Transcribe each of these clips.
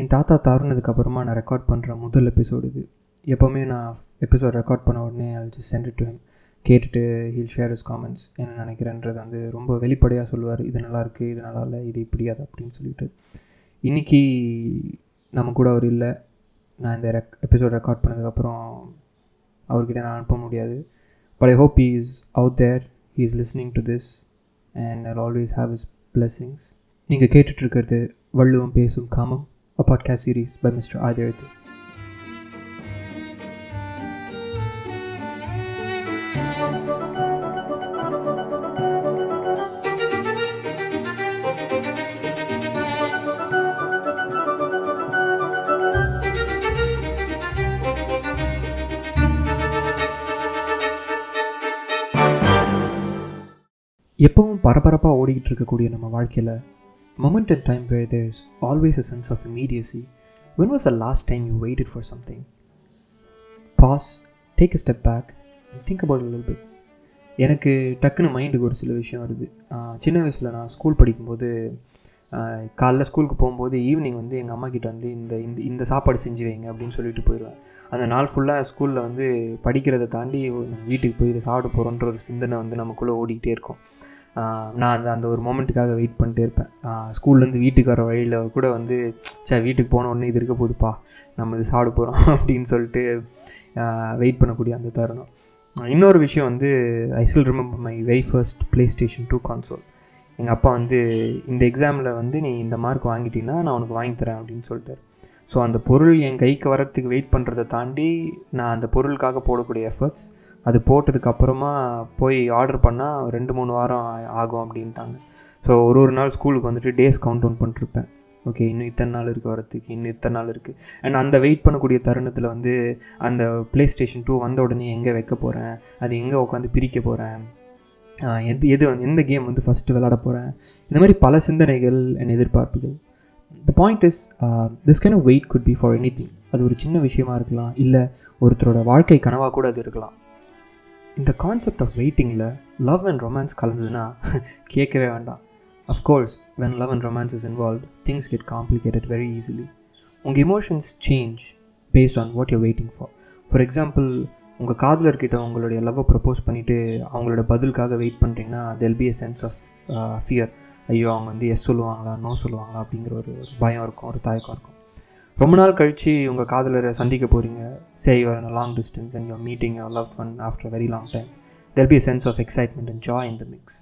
என் தாத்தா தாருனதுக்கப்புறமா நான் ரெக்கார்ட் பண்ணுற முதல் எபிசோடு இது. எப்போவுமே நான் எபிசோட் ரெக்கார்ட் பண்ண உடனே I'll just send to him கேட்டுட்டு ஹீல் ஷேர் இஸ் காமெண்ட்ஸ் என்ன நினைக்கிறேன்றது வந்து ரொம்ப வெளிப்படையாக சொல்லுவார். இது நல்லா இருக்குது இது நல்லா இல்லை இது இப்படி அது அப்படின்னு சொல்லிட்டு. இன்றைக்கி நம்ம கூட அவர் இல்லை. நான் இந்த ரெக் எபிசோட் ரெக்கார்ட் பண்ணதுக்கப்புறம் அவர்கிட்ட நான் அனுப்ப முடியாது. But I hope he is out there he is listening to this and I always have his blessings நீங்கள் கேட்டுட்ருக்கிறது வள்ளுவம் பேசும் காமம். A podcast series by Mr. Adirthi. எப்பவும் பரபரப்பாக ஓடிக்கிட்டு இருக்கக்கூடிய நம்ம வாழ்க்கையில் moment in time where there's always a sense of immediacy. When was the last time you waited for something? Pause, take a step back, and think about it a little bit. எனக்கு டக்குன்னு மைண்டுக்கு ஒரு சில விஷயம் வருது சின்ன வயசில் நான் ஸ்கூல் படிக்கும்போது காலைல ஸ்கூலுக்கு போகும்போது ஈவினிங் வந்து எங்கள் அம்மா கிட்ட வந்து இந்த இந்த இந்த சாப்பாடு செஞ்சு வைங்க அப்படின்னு சொல்லிட்டு போயிடுவேன் அந்த நாள் ஃபுல்லாக ஸ்கூலில் வந்து படிக்கிறதை தாண்டி வீட்டுக்கு போய் இதை சாப்பிட போகிறோன்ற ஒரு சிந்தனை வந்து நமக்குள்ளே ஓடிக்கிட்டே இருக்கும் நான் அந்த அந்த ஒரு மொமெண்ட்டுக்காக வெயிட் பண்ணிட்டே இருப்பேன். ஸ்கூல்லேருந்து வீட்டுக்கு வர வழியில் கூட வந்து சே வீட்டுக்கு போன உடனே இது இருக்க போதுப்பா நம்ம இது சாப்பிட போகிறோம் அப்படின்னு சொல்லிட்டு வெயிட் பண்ணக்கூடிய அந்த தருணம். இன்னொரு விஷயம் வந்து I still remember my very first PlayStation two console எங்கள் அப்பா வந்து இந்த எக்ஸாமில் வந்து நீ இந்த மார்க் வாங்கிட்டீங்கன்னா நான் உனக்கு வாங்கி தரேன் அப்படின்னு சொல்லிட்டார். ஸோ அந்த பொருள் என் கைக்கு வரத்துக்கு வெயிட் பண்ணுறதை தாண்டி நான் அந்த பொருளுக்காக போடக்கூடிய எஃபர்ட்ஸ் அது போட்டதுக்கப்புறமா போய் ஆர்டர் பண்ணால் ரெண்டு மூணு வாரம் ஆகும் அப்படின்ட்டாங்க. ஸோ ஒரு ஒரு நாள் ஸ்கூலுக்கு வந்துட்டு டேஸ் கவுண்ட் டவுன் பண்ணிருப்பேன் ஓகே இன்னும் இத்தனை நாள் இருக்குது வரத்துக்கு இன்னும் இத்தனை நாள் இருக்குது அண்ட் அந்த வெயிட் பண்ணக்கூடிய தருணத்தில் வந்து அந்த ப்ளே ஸ்டேஷன் டூ வந்த உடனே எங்கே வைக்க போகிறேன் அது எங்கே உட்காந்து பிரிக்க போகிறேன் எது எது எந்த கேம் வந்து ஃபஸ்ட்டு விளாட போகிறேன் இந்த மாதிரி பல சிந்தனைகள் என் எதிர்பார்ப்புகள். The point is this can wait could be for any அது ஒரு சின்ன விஷயமா இருக்கலாம். இல்லை ஒருத்தரோட வாழ்க்கை கனவாக கூட அது இருக்கலாம். இந்த கான்செப்ட் ஆஃப் வெயிட்டிங்கில் லவ் அண்ட் ரொமான்ஸ் கலந்ததுன்னா கேட்கவே வேண்டாம். Of course when love and romance is involve things get complicated very easily உங்கள் emotions change based on what you waiting for for example உங்கள் காதலர்கிட்ட உங்களுடைய லவ்வை ப்ரப்போஸ் பண்ணிவிட்டு அவங்களோட பதிலுக்காக வெயிட் பண்ணுறீங்கன்னா there'll be a sense of fear ஐயோ அவங்க வந்து எஸ் சொல்லுவாங்களா நோ சொல்லுவாங்களா அப்படிங்கிற ஒரு பயம் இருக்கும் ஒரு தாயக்கம் இருக்கும். ரொம்ப நாள் கழித்து உங்கள் காதலரை சந்திக்க போகிறீங்க say you're in long distance and you're meeting your love one after very long time there'll be sense of excitement and joy in the mix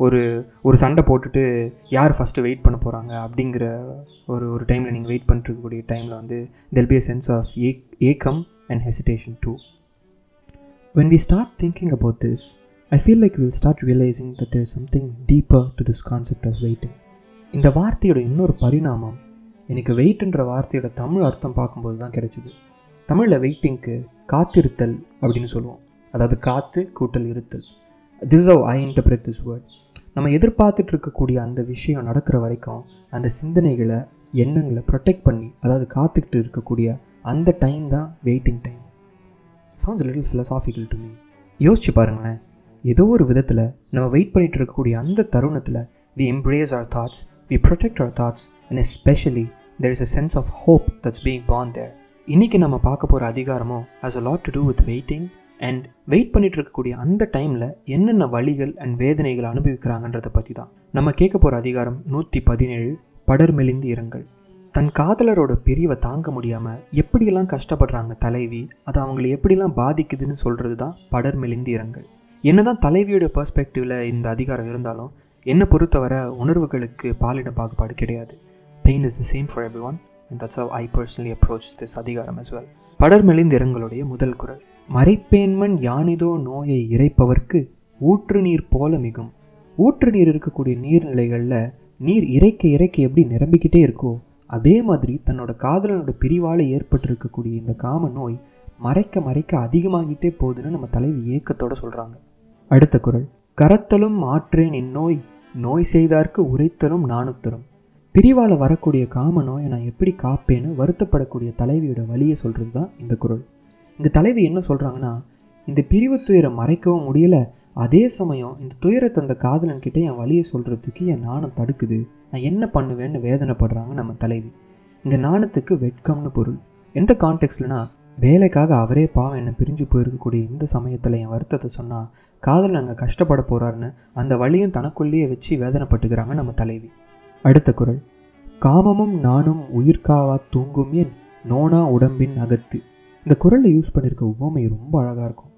ஒரு ஒரு சண்டை போட்டுட்டு யார் ஃபஸ்ட்டு வெயிட் பண்ண போகிறாங்க அப்படிங்கிற ஒரு ஒரு டைமில் நீங்கள் வெயிட் பண்ணிருக்கக்கூடிய டைமில் வந்து there'll be a sense of a ஏக்கம் and hesitation too when we start thinking about this I feel like will start realising that there something deeper to this concept of waiting இந்த வார்த்தையோட இன்னொரு பரிணாமம் எனக்கு வெயிட்ன்ற வார்த்தையோட தமிழ் அர்த்தம் பார்க்கும்போது தான் கிடைச்சிது. தமிழில் வெயிட்டிங்க்கு காத்திருத்தல் அப்படின்னு சொல்லுவோம். அதாவது காத்து கூட்டல் இருத்தல். This how I interpret this word நம்ம எதிர்பார்த்துட்டு இருக்கக்கூடிய அந்த விஷயம் நடக்கிற வரைக்கும் அந்த சிந்தனைகளை எண்ணங்களை ப்ரொடெக்ட் பண்ணி அதாவது காத்துக்கிட்டு இருக்கக்கூடிய அந்த டைம் தான் waiting time sounds little philosophical to me யோசிச்சு பாருங்களேன். ஏதோ ஒரு விதத்தில் நம்ம வெயிட் பண்ணிகிட்டு இருக்கக்கூடிய அந்த தருணத்தில் we embrace our thoughts we protect our thoughts and especially there is a sense of hope that's being born there இன்றைக்கி நம்ம பார்க்க போகிற அதிகாரமும் has a lot to do with waiting and wait பண்ணிட்டு இருக்கக்கூடிய அந்த டைமில் என்னென்ன வழிகள் அண்ட் வேதனைகள் அனுபவிக்கிறாங்கன்றதை பற்றி தான் நம்ம கேட்க போகிற அதிகாரம் நூற்றி பதினேழு படர் மெலிந்து இரங்கல். தன் காதலரோட பிரிவை தாங்க முடியாமல் எப்படியெல்லாம் கஷ்டப்படுறாங்க தலைவி அது அவங்களை எப்படிலாம் பாதிக்குதுன்னு சொல்கிறது தான் படர் மெலிந்து இரங்கல். என்னதான் தலைவியோட பர்ஸ்பெக்டிவில் இந்த அதிகாரம் இருந்தாலும் என்னை பொறுத்தவரை உணர்வுகளுக்கு பாலின பாகுபாடு கிடையாது. Pain is the same for everyone and that's I personally approach this அதிகாரம் as well. படர் மெலிந்து இரங்கலுடைய முதல் குரல். மறைப்பேன்மன் யானிதோ நோயை இறைப்பவர்க்கு ஊற்று நீர் போல மிகும். ஊற்று நீர் இருக்கக்கூடிய நீர்நிலைகளில் நீர் இறைக்க இறைக்க எப்படி நிரம்பிக்கிட்டே இருக்கோ அதே மாதிரி தன்னோட காதலனோட பிரிவால் ஏற்பட்டிருக்கக்கூடிய இந்த காம நோய் மறைக்க மறைக்க அதிகமாகிட்டே போகுதுன்னு நம்ம தலைவி ஏக்கத்தோட சொல்கிறாங்க அடுத்த குரல். கரத்தலும் ஆற்றேன் இந்நோய். நோய் செய்தார்க்கு உரைத்தலும் நாணுத்தரும். பிரிவால் வரக்கூடிய காம நோயை நான் எப்படி காப்பேன்னு வருத்தப்படக்கூடிய தலைவியோட வழியை சொல்கிறது தான் இந்த குரல். இந்த தலைவி என்ன சொல்கிறாங்கன்னா இந்த பிரிவு துயரை மறைக்கவும் முடியலை அதே சமயம் இந்த துயரத்தை அந்த காதலன்கிட்ட என் வழியை சொல்கிறதுக்கு என் நாணம் தடுக்குது. நான் என்ன பண்ணுவேன்னு வேதனைப்படுறாங்க நம்ம தலைவி. இங்கே நாணத்துக்கு வெட்கம்னு பொருள். எந்த கான்டெக்ட்லனா வேலைக்காக அவரே பாவம் என்னை பிரிஞ்சு போயிருக்கக்கூடிய இந்த சமயத்தில் என் வருத்தத்தை சொன்னால் காதல் அங்கே கஷ்டப்பட போகிறாருன்னு அந்த வழியும் தனக்குள்ளேயே வச்சு வேதனைப்பட்டுக்கிறாங்க நம்ம தலைவி. அடுத்த குரல். காமமும் நானும் உயிர்காவா தூங்கும் என் நோனா உடம்பின் அகத்து. இந்த குரலில் யூஸ் பண்ணியிருக்க உவமை ரொம்ப அழகாக இருக்கும்.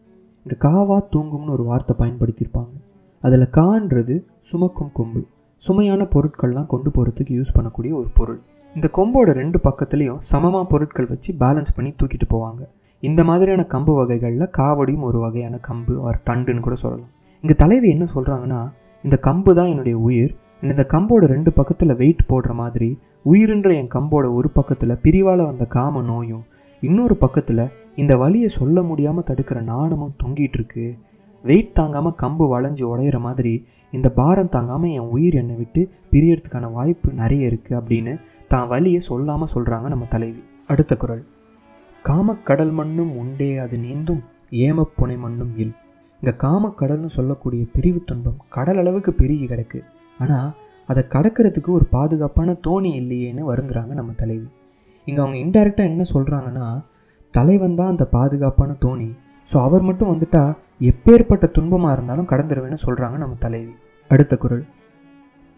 இங்கே காவா தூங்கும்னு ஒரு வார்த்தை பயன்படுத்தியிருப்பாங்க. அதில் கான்றது சுமக்கும் கொம்பு. சுமையான பொருட்கள்லாம் கொண்டு போகிறதுக்கு யூஸ் பண்ணக்கூடிய ஒரு பொருள். இந்த கொம்போட ரெண்டு பக்கத்துலேயும் சமமாக பொருட்கள் வச்சு பேலன்ஸ் பண்ணி தூக்கிட்டு போவாங்க. இந்த மாதிரியான கம்பு வகைகளில் காவடியும் ஒரு வகையான கம்பு ஒரு தண்டுன்னு கூட சொல்லலாம். இங்கே தலைவி என்ன சொல்கிறாங்கன்னா இந்த கம்பு தான் என்னுடைய உயிர் இந்த கம்போட ரெண்டு பக்கத்தில் வெயிட் போடுற மாதிரி உயிருன்ற என் கம்போட ஒரு பக்கத்தில் பிரிவால் வந்த காம நோயும் இன்னொரு பக்கத்தில் இந்த வழியை சொல்ல முடியாமல் தடுக்கிற நாணமும் தொங்கிட்டு இருக்கு. வெயிட் தாங்காமல் கம்பு வளைஞ்சு உடையிற மாதிரி இந்த பாரம் தாங்காமல் என் உயிர் என்னை விட்டு பிரியறதுக்கான வாய்ப்பு நிறைய இருக்குது அப்படின்னு தான் வழியை சொல்லாமல் சொல்கிறாங்க நம்ம தலைவி. அடுத்த குரல். காமக்கடல் மண்ணும் உண்டே அது நீந்தும் ஏமப்புனை மண்ணும் இல். இங்கே காமக்கடல்னு சொல்லக்கூடிய பிரிவு துன்பம் கடல் அளவுக்கு பெருகி கிடக்கு. ஆனால் அதை கடக்கிறதுக்கு ஒரு பாதுகாப்பான தோணி இல்லையேன்னு வருந்துறாங்க நம்ம தலைவி. இங்கே அவங்க இன்டெரக்டாக என்ன சொல்கிறாங்கன்னா தலைவன் தான் அந்த பாதுகாப்பான தோணி. ஸோ அவர் மட்டும் வந்துட்டா எப்பேற்பட்ட துன்பமாக இருந்தாலும் கடந்துருவேன்னு சொல்கிறாங்க நம்ம தலைவி. அடுத்த குரல்.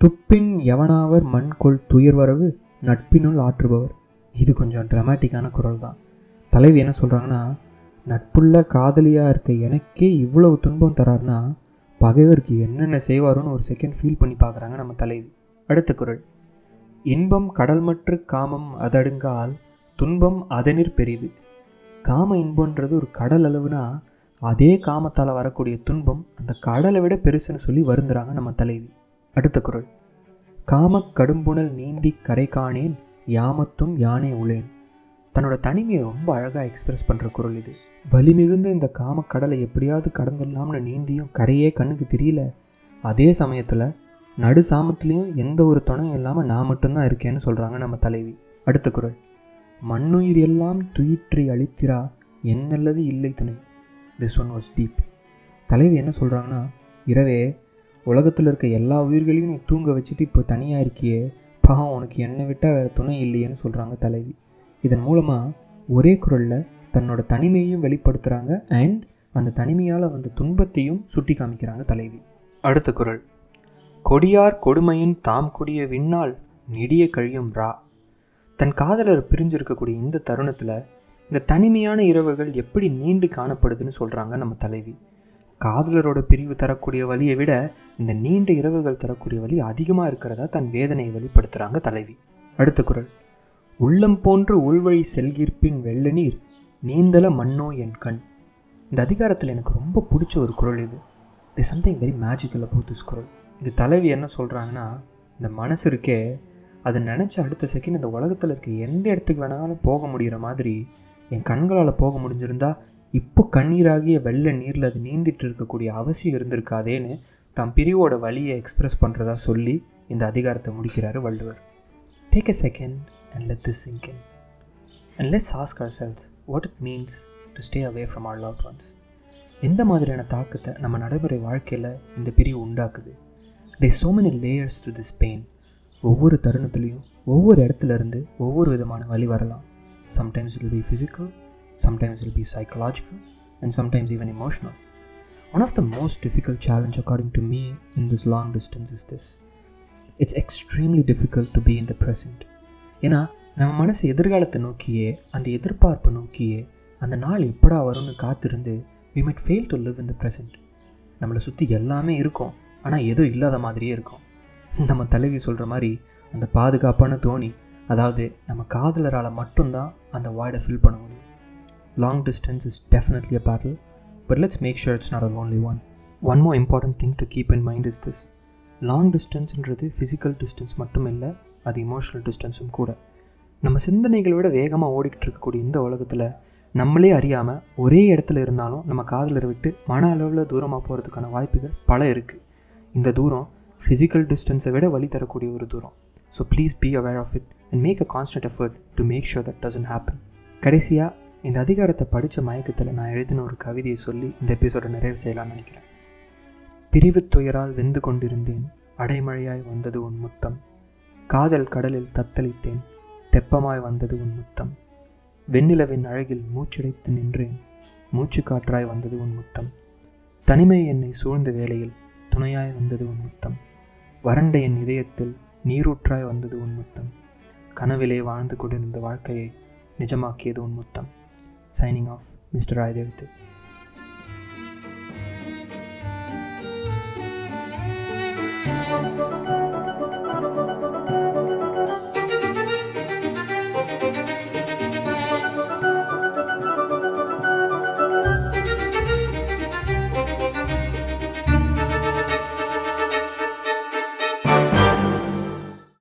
துப்பின் எவனாவர் மண்கொள் துயர்வரவு நட்பினுள் ஆற்றுபவர். இது கொஞ்சம் ட்ரமாட்டிக்கான குரல் தான். தலைவி என்ன சொல்கிறாங்கன்னா நட்புள்ள காதலியாக இருக்க எனக்கே இவ்வளவு துன்பம் தராருன்னா பகைவருக்கு என்னென்ன செய்வாரோன்னு ஒரு செகண்ட் ஃபீல் பண்ணி பார்க்குறாங்க நம்ம தலைவி. அடுத்த குரல். இன்பம் கடல்மற்று காமம் அதடுங்கால் துன்பம் அதனிற் பெரிது. காம இன்பன்றது ஒரு கடல் அளவுனா அதே காமத்தால் வரக்கூடிய துன்பம் அந்த கடலை விட பெருசுன்னு சொல்லி வருந்துறாங்க நம்ம தலைவி. அடுத்த குரல். காமக் கடும்புணல் நீந்தி கரை காணேன் யாமத்தும் யானே உளேன் தன்னோட தனிமையை ரொம்ப அழகாக எக்ஸ்பிரஸ் பண்ணுற குரல் இது. வலிமிகுந்த இந்த காம கடலை எப்படியாவது கடந்துடலாம்னு நீந்தியும் கரையே கண்ணுக்கு தெரியல. அதே சமயத்தில் நடு சாமத்துலேயும் எந்த ஒரு துணையும் இல்லாமல் நான் மட்டும்தான் இருக்கேன்னு சொல்கிறாங்க நம்ம தலைவி. அடுத்த குரல். மண்ணுயிர் எல்லாம் துயிற்றி அழித்திரா என்னல்லது இல்லை துணை. திஸ் ஒன் வாஸ் டீப் தலைவி என்ன சொல்கிறாங்கன்னா இரவே உலகத்தில் இருக்க எல்லா உயிர்களையும் நீ தூங்க வச்சுட்டு இப்போ தனியாக இருக்கியே பாவம் உனக்கு என்னை விட்டால் வேறு துணை இல்லையேன்னு சொல்கிறாங்க தலைவி. இதன் மூலமாக ஒரே குரலில் தன்னோட தனிமையையும் வெளிப்படுத்துகிறாங்க அண்ட் அந்த தனிமையால் வந்த துன்பத்தையும் சுட்டி காமிக்கிறாங்க தலைவி. அடுத்த குரல். கொடியார் கொடுமையின் தாம் கொடிய விண்ணால் நெடிய கழியும் ரா. தன் காதலர் பிரிஞ்சிருக்கக்கூடிய இந்த தருணத்தில் இந்த தனிமையான இரவுகள் எப்படி நீண்டு காணப்படுதுன்னு சொல்கிறாங்க நம்ம தலைவி. காதலரோட பிரிவு தரக்கூடிய வழியை விட இந்த நீண்ட இரவுகள் தரக்கூடிய வழி அதிகமாக இருக்கிறதா தன் வேதனையை வெளிப்படுத்துகிறாங்க தலைவி. அடுத்த குரல். உள்ளம் போன்று உள்வழி செல்கிற்பின் வெள்ள நீர் நீந்தல மண்ணோ என் கண். இந்த அதிகாரத்தில் எனக்கு ரொம்ப பிடிச்ச ஒரு குரல் இது. இது something very magical about this குரல். இந்த தலைவி என்ன சொல்கிறாங்கன்னா இந்த மனசு இருக்கே அதை நினச்ச அடுத்த செகண்ட் இந்த உலகத்தில் இருக்க எந்த இடத்துக்கு வேணாலும் போக முடிகிற மாதிரி என் கண்களால் போக முடிஞ்சிருந்தா இப்போ கண்ணீராகிய வெள்ளை நீரில் அது நீந்திட்டு இருக்கக்கூடிய அவசியம் இருந்திருக்காதேன்னு தம் பிரிவோட வழியை எக்ஸ்ப்ரெஸ் பண்ணுறதா சொல்லி இந்த அதிகாரத்தை முடிக்கிறாரு Valluvar. Take a second and let this sink and let's ask ourselves what it means to stay away from our love ones எந்த மாதிரியான தாக்கத்தை நம்ம நடைமுறை வாழ்க்கையில் இந்த பிரிவு உண்டாக்குது they so many layers to this pain ஒவ்வொரு தருணத்துலேயும் ஒவ்வொரு இடத்துலேருந்து ஒவ்வொரு விதமான வழி வரலாம் sometimes will be physical sometimes will be psychological and sometimes even emotional one of the most difficult challenge according to me in this long distance is this it's extremely difficult to be in the present ஏன்னா நம்ம மனசு எதிர்காலத்தை நோக்கியே அந்த எதிர்பார்ப்பை நோக்கியே அந்த நாள் எப்படா வரும்னு காத்திருந்து we met fail to live in the present. நம்மளை சுற்றி எல்லாமே இருக்கும் ஆனால் ஏதோ இல்லாத மாதிரியே இருக்கும். நம்ம தலைவி சொல்கிற மாதிரி அந்த பாதுகாப்பான தோணி அதாவது நம்ம காதலரால் மட்டும்தான் அந்த வாய்டை ஃபில் பண்ண முடியும். Long distance is definitely a battle but let's make sure it's not a lonely one one more important thing to keep in mind is this long டிஸ்டன்ஸ்ன்றது ஃபிசிக்கல் டிஸ்டன்ஸ் மட்டும் இல்லை அது இமோஷனல் டிஸ்டன்ஸும் கூட. நம்ம சிந்தனைகளை விட வேகமாக ஓடிக்கிட்டு இருக்கக்கூடிய இந்த உலகத்தில் நம்மளே அறியாமல் ஒரே இடத்துல இருந்தாலும் நம்ம காதலரை விட்டு மன அளவில் தூரமாக போகிறதுக்கான வாய்ப்புகள் பல இருக்குது இந்த தூரம் ஃபிசிக்கல் டிஸ்டன்ஸை விட வழி தரக்கூடிய ஒரு தூரம். So please be aware of it and make a constant effort to make sure that doesn't happen கடைசியாக இந்த அதிகாரத்தை படித்த மயக்கத்தில் நான் எழுதின ஒரு கவிதையை சொல்லி இந்த எபிசோடை நிறைவு செய்யலாம்னு நினைக்கிறேன். பிரிவு துயரால் வெந்து கொண்டிருந்தேன். அடைமழையாய் வந்தது உன் முத்தம். காதல் கடலில் தத்தளித்தேன். தெப்பமாய் வந்தது உன் முத்தம். வெண்ணிலவின் அழகில் மூச்சிடைத்து நின்றேன். மூச்சு காற்றாய் வந்தது உன் முத்தம். தனிமை என்னை சூழ்ந்த வேளையில் துணையாய் வந்தது உன் முத்தம். வறண்ட என் இதயத்தில் நீரூற்றாய் வந்தது உன் முத்தம். கனவிலே வாழ்ந்து கொண்டிருந்த வாழ்க்கையை நிஜமாக்கியது உன் முத்தம். Signing off mister Aayudhaezhuthu